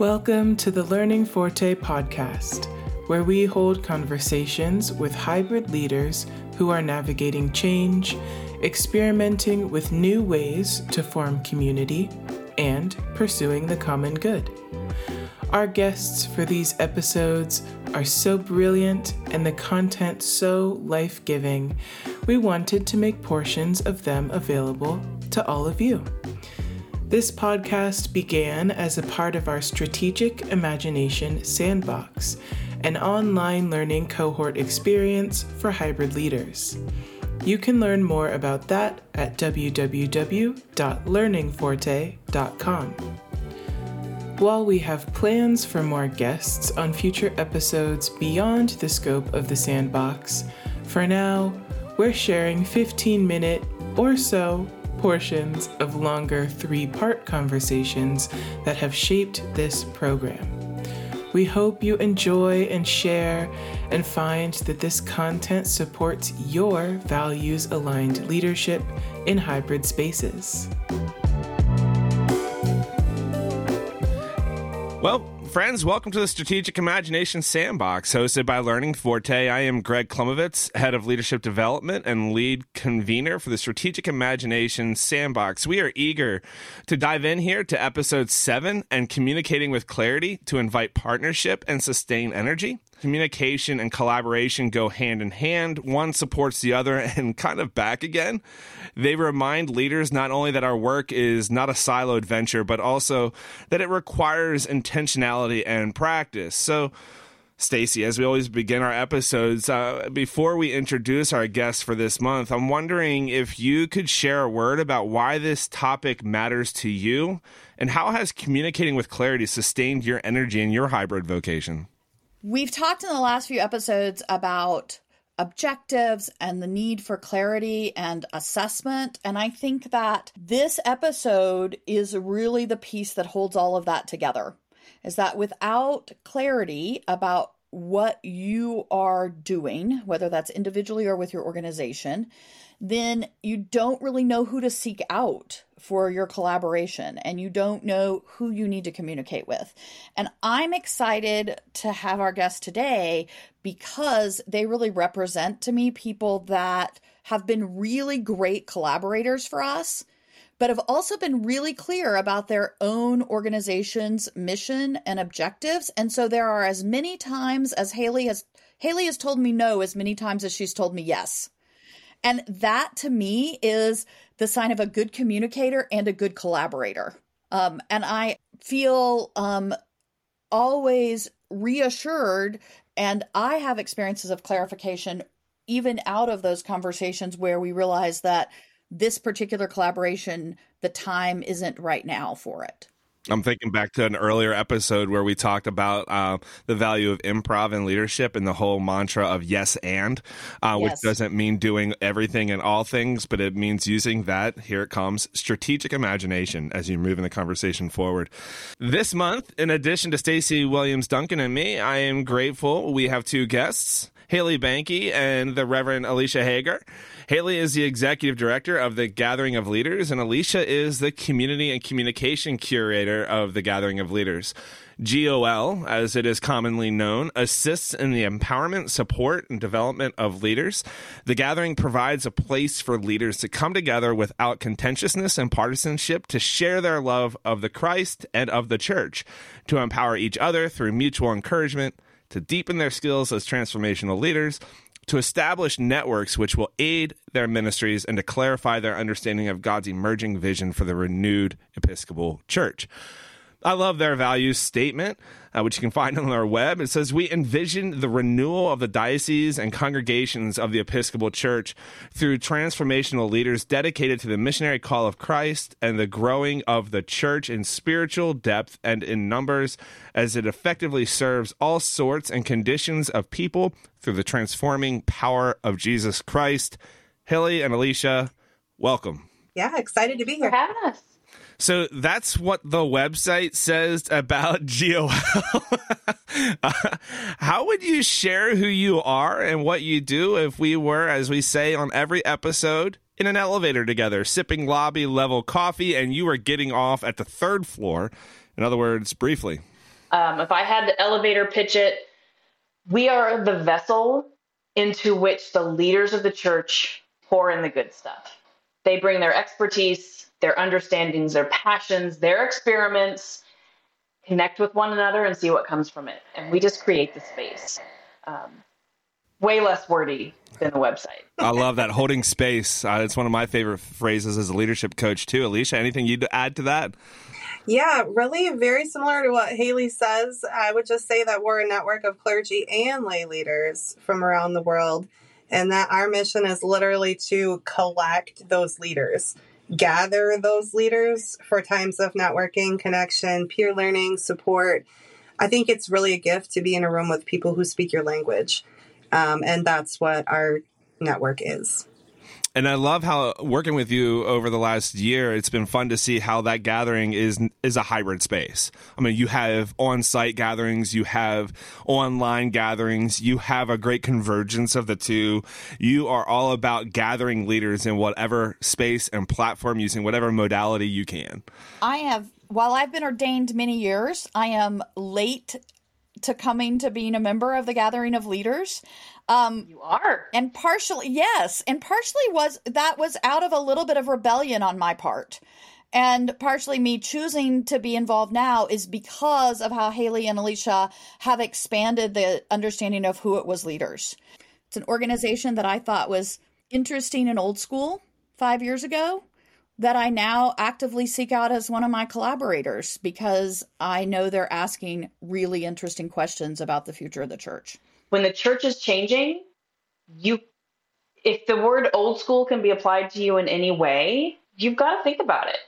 Welcome to the Learning Forte podcast, where we hold conversations with hybrid leaders who are navigating change, experimenting with new ways to form community, and pursuing the common good. Our guests for these episodes are so brilliant and the content so life giving, we wanted to make portions of them available to all of you. This podcast began as a part of our Strategic Imagination Sandbox, an online learning cohort experience for hybrid leaders. You can learn more about that at www.learningforte.com. While we have plans for more guests on future episodes beyond the scope of the sandbox, for now, we're sharing 15 minute or so portions of longer three part conversations that have shaped this program. We hope you enjoy and share and find that this content supports your values aligned leadership in hybrid spaces. Friends, welcome to the Strategic Imagination Sandbox, hosted by Learning Forte. I am Greg Klimovitz, head of leadership development and lead convener for the Strategic Imagination Sandbox. We are eager to dive in here to episode seven and communicating with clarity to invite partnership and sustain energy communication and collaboration go hand in hand. One supports the other and kind of back again. They remind leaders not only that our work is not a siloed venture, but also that it requires intentionality and practice. So, Stacy, as we always begin our episodes, uh, before we introduce our guests for this month, I'm wondering if you could share a word about why this topic matters to you and how has communicating with clarity sustained your energy in your hybrid vocation? We've talked in the last few episodes about objectives and the need for clarity and assessment. And I think that this episode is really the piece that holds all of that together. Is that without clarity about what you are doing, whether that's individually or with your organization, then you don't really know who to seek out for your collaboration and you don't know who you need to communicate with. And I'm excited to have our guests today because they really represent to me people that have been really great collaborators for us but have also been really clear about their own organization's mission and objectives. And so there are as many times as Haley has Haley has told me no as many times as she's told me yes. And that to me is the sign of a good communicator and a good collaborator. Um, and I feel um, always reassured, and I have experiences of clarification even out of those conversations where we realize that this particular collaboration, the time isn't right now for it. I'm thinking back to an earlier episode where we talked about uh, the value of improv and leadership and the whole mantra of yes and, uh, yes. which doesn't mean doing everything and all things, but it means using that, here it comes, strategic imagination as you move in the conversation forward. This month, in addition to Stacy Williams Duncan and me, I am grateful we have two guests. Haley Bankey and the Reverend Alicia Hager. Haley is the executive director of the Gathering of Leaders, and Alicia is the community and communication curator of the Gathering of Leaders. GOL, as it is commonly known, assists in the empowerment, support, and development of leaders. The gathering provides a place for leaders to come together without contentiousness and partisanship to share their love of the Christ and of the church, to empower each other through mutual encouragement, to deepen their skills as transformational leaders, to establish networks which will aid their ministries, and to clarify their understanding of God's emerging vision for the renewed Episcopal Church. I love their values statement, uh, which you can find on our web. It says, We envision the renewal of the dioceses and congregations of the Episcopal Church through transformational leaders dedicated to the missionary call of Christ and the growing of the church in spiritual depth and in numbers as it effectively serves all sorts and conditions of people through the transforming power of Jesus Christ. Haley and Alicia, welcome. Yeah, excited to be here. For having us. So that's what the website says about GOL. uh, how would you share who you are and what you do if we were, as we say on every episode, in an elevator together, sipping lobby level coffee, and you were getting off at the third floor? In other words, briefly. Um, if I had the elevator pitch it, we are the vessel into which the leaders of the church pour in the good stuff. They bring their expertise, their understandings, their passions, their experiments, connect with one another, and see what comes from it. And we just create the space. Um, way less wordy than the website. I love that holding space. Uh, it's one of my favorite phrases as a leadership coach too. Alicia, anything you'd add to that? Yeah, really very similar to what Haley says. I would just say that we're a network of clergy and lay leaders from around the world, and that our mission is literally to collect those leaders, gather those leaders for times of networking, connection, peer learning, support. I think it's really a gift to be in a room with people who speak your language. Um, and that's what our network is. And I love how working with you over the last year, it's been fun to see how that gathering is is a hybrid space. I mean, you have on-site gatherings, you have online gatherings, you have a great convergence of the two. You are all about gathering leaders in whatever space and platform using whatever modality you can. I have while I've been ordained many years, I am late to coming to being a member of the gathering of leaders. Um, you are, and partially yes, and partially was that was out of a little bit of rebellion on my part. And partially me choosing to be involved now is because of how Haley and Alicia have expanded the understanding of who it was leaders. It's an organization that I thought was interesting and old school five years ago that I now actively seek out as one of my collaborators because I know they're asking really interesting questions about the future of the church. When the church is changing, you if the word old school can be applied to you in any way, you've got to think about it.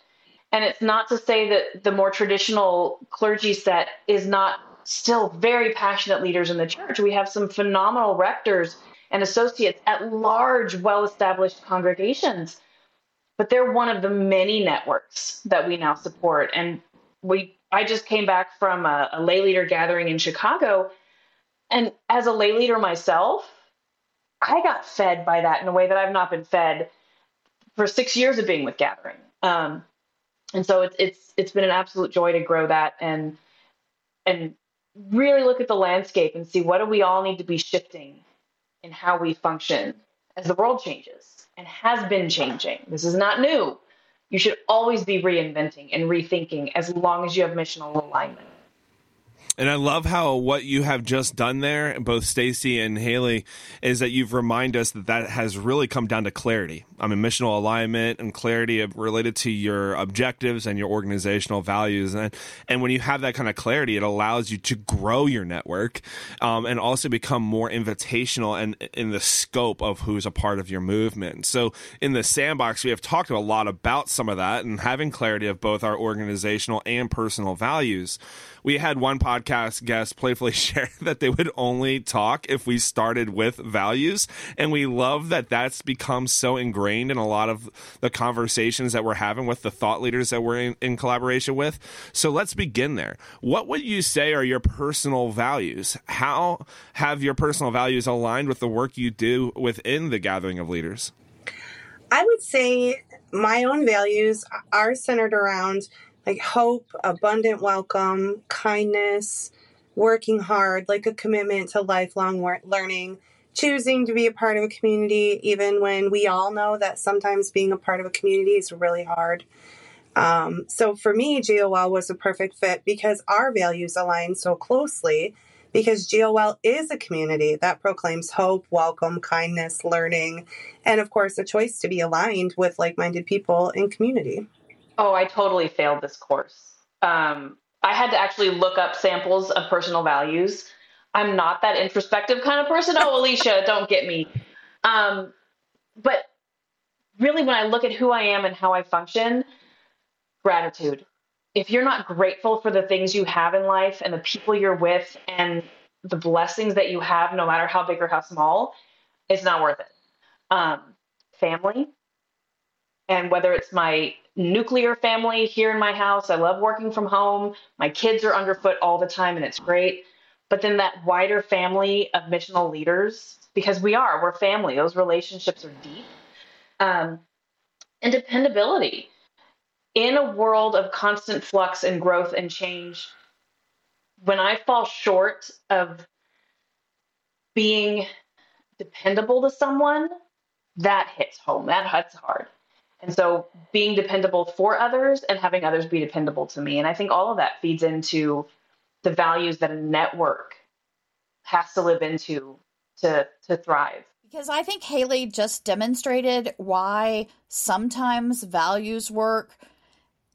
And it's not to say that the more traditional clergy set is not still very passionate leaders in the church. We have some phenomenal rectors and associates at large, well established congregations but they're one of the many networks that we now support. And we, I just came back from a, a lay leader gathering in Chicago, and as a lay leader myself, I got fed by that in a way that I've not been fed for six years of being with Gathering. Um, and so it's it's it's been an absolute joy to grow that and and really look at the landscape and see what do we all need to be shifting in how we function as the world changes and has been changing. This is not new. You should always be reinventing and rethinking as long as you have missional alignment. And I love how what you have just done there, both Stacy and Haley, is that you've reminded us that that has really come down to clarity. I mean, missional alignment and clarity of, related to your objectives and your organizational values. And, and when you have that kind of clarity, it allows you to grow your network um, and also become more invitational and in the scope of who's a part of your movement. So in the sandbox, we have talked a lot about some of that and having clarity of both our organizational and personal values we had one podcast guest playfully share that they would only talk if we started with values. And we love that that's become so ingrained in a lot of the conversations that we're having with the thought leaders that we're in, in collaboration with. So let's begin there. What would you say are your personal values? How have your personal values aligned with the work you do within the gathering of leaders? I would say my own values are centered around like hope, abundant welcome, kindness, working hard, like a commitment to lifelong learning, choosing to be a part of a community, even when we all know that sometimes being a part of a community is really hard. Um, so for me, GOL was a perfect fit because our values align so closely. Because GOL is a community that proclaims hope, welcome, kindness, learning, and of course, a choice to be aligned with like minded people in community. Oh, I totally failed this course. Um, I had to actually look up samples of personal values. I'm not that introspective kind of person. Oh, Alicia, don't get me. Um, but really, when I look at who I am and how I function, gratitude. If you're not grateful for the things you have in life and the people you're with and the blessings that you have, no matter how big or how small, it's not worth it. Um, family, and whether it's my nuclear family here in my house. I love working from home. My kids are underfoot all the time, and it's great. But then that wider family of missional leaders, because we are, we're family, those relationships are deep. Um, and dependability. In a world of constant flux and growth and change, when I fall short of being dependable to someone, that hits home. That hits hard. And so being dependable for others and having others be dependable to me. And I think all of that feeds into the values that a network has to live into to to thrive. Because I think Haley just demonstrated why sometimes values work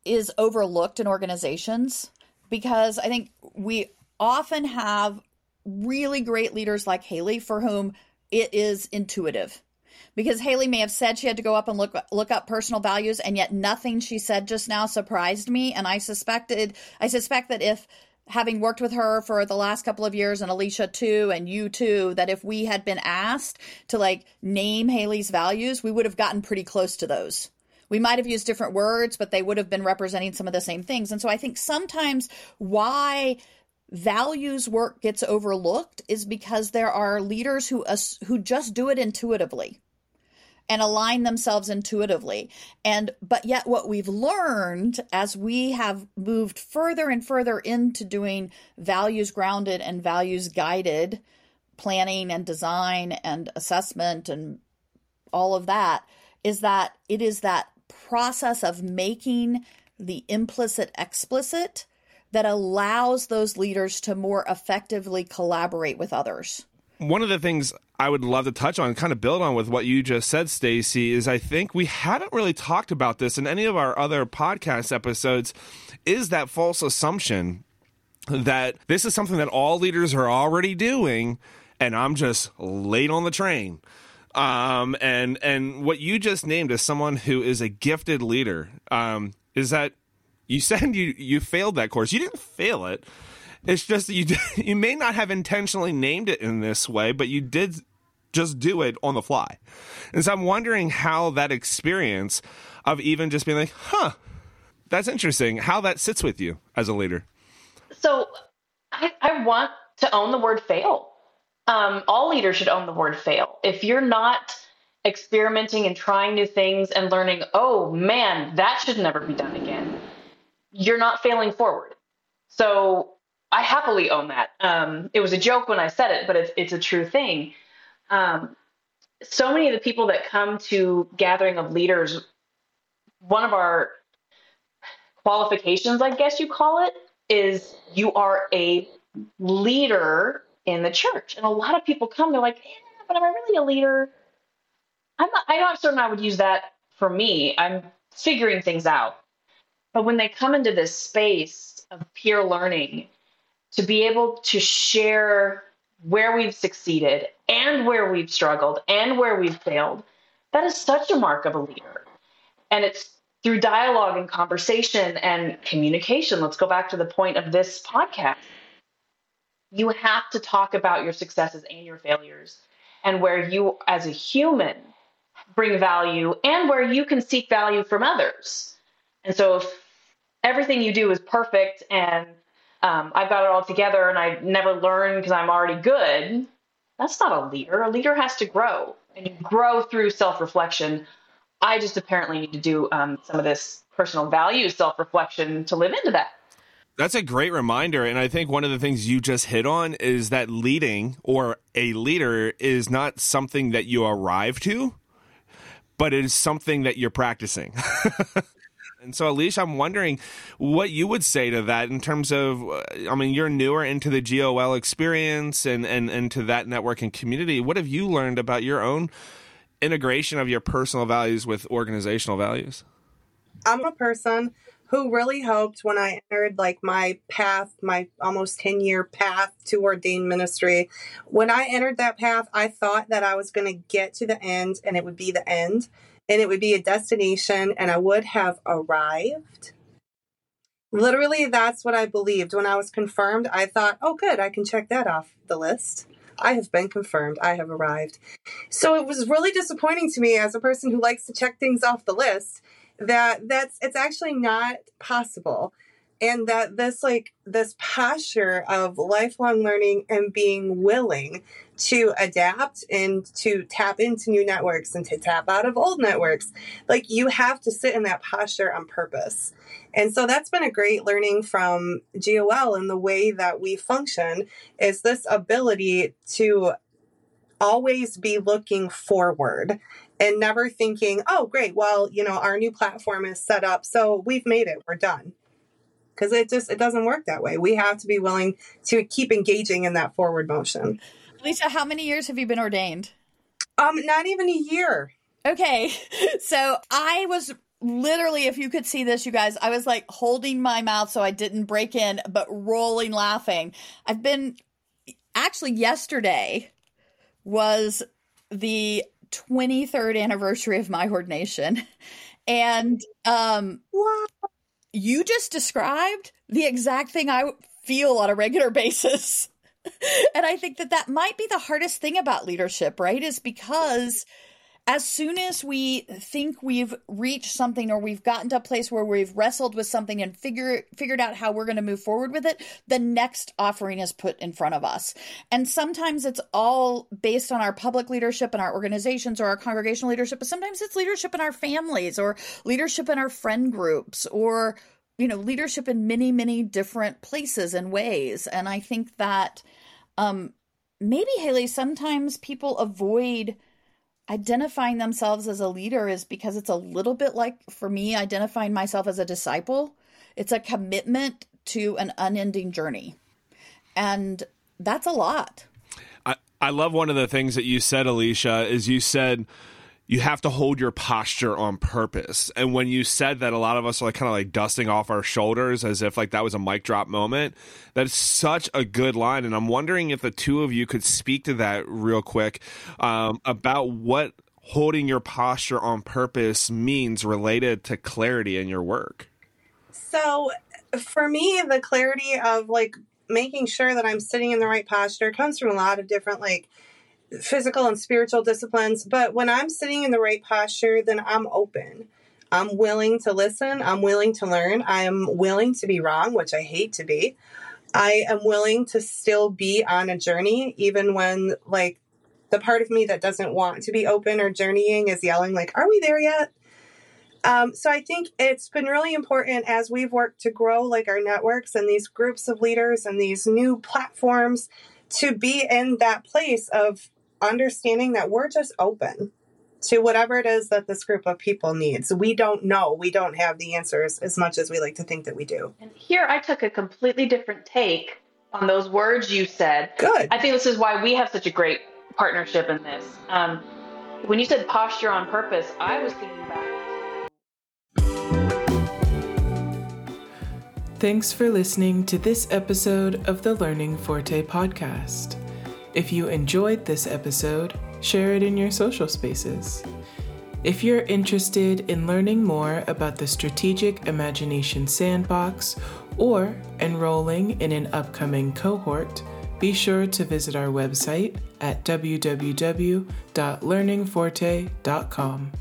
is overlooked in organizations because I think we often have really great leaders like Haley for whom it is intuitive because Haley may have said she had to go up and look look up personal values, and yet nothing she said just now surprised me. And I suspected, I suspect that if having worked with her for the last couple of years and Alicia too and you too that if we had been asked to like name Haley's values we would have gotten pretty close to those. We might have used different words but they would have been representing some of the same things. And so I think sometimes why values work gets overlooked is because there are leaders who who just do it intuitively and align themselves intuitively. And but yet what we've learned as we have moved further and further into doing values grounded and values guided planning and design and assessment and all of that is that it is that process of making the implicit explicit that allows those leaders to more effectively collaborate with others. One of the things I would love to touch on, kind of build on with what you just said, Stacy, is I think we haven't really talked about this in any of our other podcast episodes. Is that false assumption that this is something that all leaders are already doing, and I'm just late on the train? Um, and and what you just named as someone who is a gifted leader, um, is that you said you you failed that course. You didn't fail it it's just that you you may not have intentionally named it in this way, but you did just do it on the fly. And so I'm wondering how that experience of even just being like, "Huh, that's interesting," how that sits with you as a leader. So I, I want to own the word fail. Um, all leaders should own the word fail. If you're not experimenting and trying new things and learning, oh man, that should never be done again, you're not failing forward. So I happily own that. Um, it was a joke when I said it, but it's it's a true thing. Um, so many of the people that come to gathering of leaders, one of our qualifications, I guess you call it, is you are a leader in the church. And a lot of people come, they're like, yeah, but am I really a leader? I'm not, I'm not certain I would use that for me. I'm figuring things out. But when they come into this space of peer learning to be able to share where we've succeeded and where we've struggled and where we've failed, that is such a mark of a leader. And it's through dialogue and conversation and communication. Let's go back to the point of this podcast. You have to talk about your successes and your failures and where you, as a human, bring value and where you can seek value from others. And so if everything you do is perfect and um, I've got it all together and I never learn because I'm already good, that's not a leader. A leader has to grow and you grow through self reflection. I just apparently need to do um, some of this personal value self reflection to live into that. That's a great reminder. And I think one of the things you just hit on is that leading or a leader is not something that you arrive to, but it is something that you're practicing. And so, Alicia, I'm wondering what you would say to that in terms of, uh, I mean, you're newer into the GOL experience and, and, that networking community. What have you learned about your own integration of your personal values with organizational values? I'm a person who really hoped when I entered like my path, my almost 10 year path to ordained ministry, when I entered that path, I thought that I was going to get to the end and it would be the end and it would be a destination and I would have arrived. Literally, that's what I believed. When I was confirmed, I thought, oh, good, I can check that off the list. I have been confirmed. I have arrived. So it was really disappointing to me as a person who likes to check things off the list that that's it's actually not possible. And that this like this posture of lifelong learning and being willing to adapt and to tap into new networks and to tap out of old networks like you have to sit in that posture on purpose. And so that's been a great learning from gol and the way that we function is this ability to always be looking forward and never thinking oh great well you know our new platform is set up so we've made it we're done because it just it doesn't work that way. We have to be willing to keep engaging in that forward motion. Lisa, how many years have you been ordained? Um, not even a year. Okay, so I was literally, if you could see this, you guys, I was like holding my mouth so I didn't break in, but rolling laughing. I've been actually yesterday was the 23rd anniversary of my ordination. And um wow you just described the exact thing I feel on a regular basis. and I think that that might be the hardest thing about leadership, right? Is because as soon as we think we've reached something or we've gotten to a place where we've wrestled with something and figure figured out how we're going to move forward with it, the next offering is put in front of us. And sometimes it's all based on our public leadership and our organizations or our congregational leadership, but sometimes it's leadership in our families or leadership in our friend groups or you know leadership in many many different places and ways. And I think that um maybe Haley sometimes people avoid identifying themselves as a leader is because it's a little bit like for me identifying myself as a disciple. It's a commitment to an unending journey. And that's a lot. I, love one of the things that you said, Alicia, is you said you have to hold your posture on purpose. And when you said that, a lot of us are like kind of like dusting off our shoulders as if like that was a mic drop moment. That's such a good line. And I'm wondering if the two of you could speak to that real quick um, about what holding your posture on purpose means related to clarity in your work. So for me, the clarity of like making sure that I'm sitting in the right posture comes from a lot of different like physical and spiritual disciplines. But when I'm sitting in the right posture, then I'm open. I'm willing to listen. I'm willing to learn. I am willing to be wrong, which I hate to be. I am willing to still be on a journey, even when, like, the part of me that doesn't want to be open or journeying is yelling, like, are we there yet? Um, so I think it's been really important as we've worked to grow like our networks and these groups of leaders and these new platforms to be in that place of understanding that we're just open to whatever it is that this group of people needs. We don't know. We don't have the answers as much as we like to think that we do. And here I took a completely different take on those words you said. Good. I think this is why we have such a great partnership in this. Um, when you said posture on purpose, I was thinking back. Thanks for listening to this episode of the Learning Forte podcast. If you enjoyed this episode, share it in your social spaces. If you're interested in learning more about the Strategic Imagination Sandbox or enrolling in an upcoming cohort, be sure to visit our website at www.learningforte.com.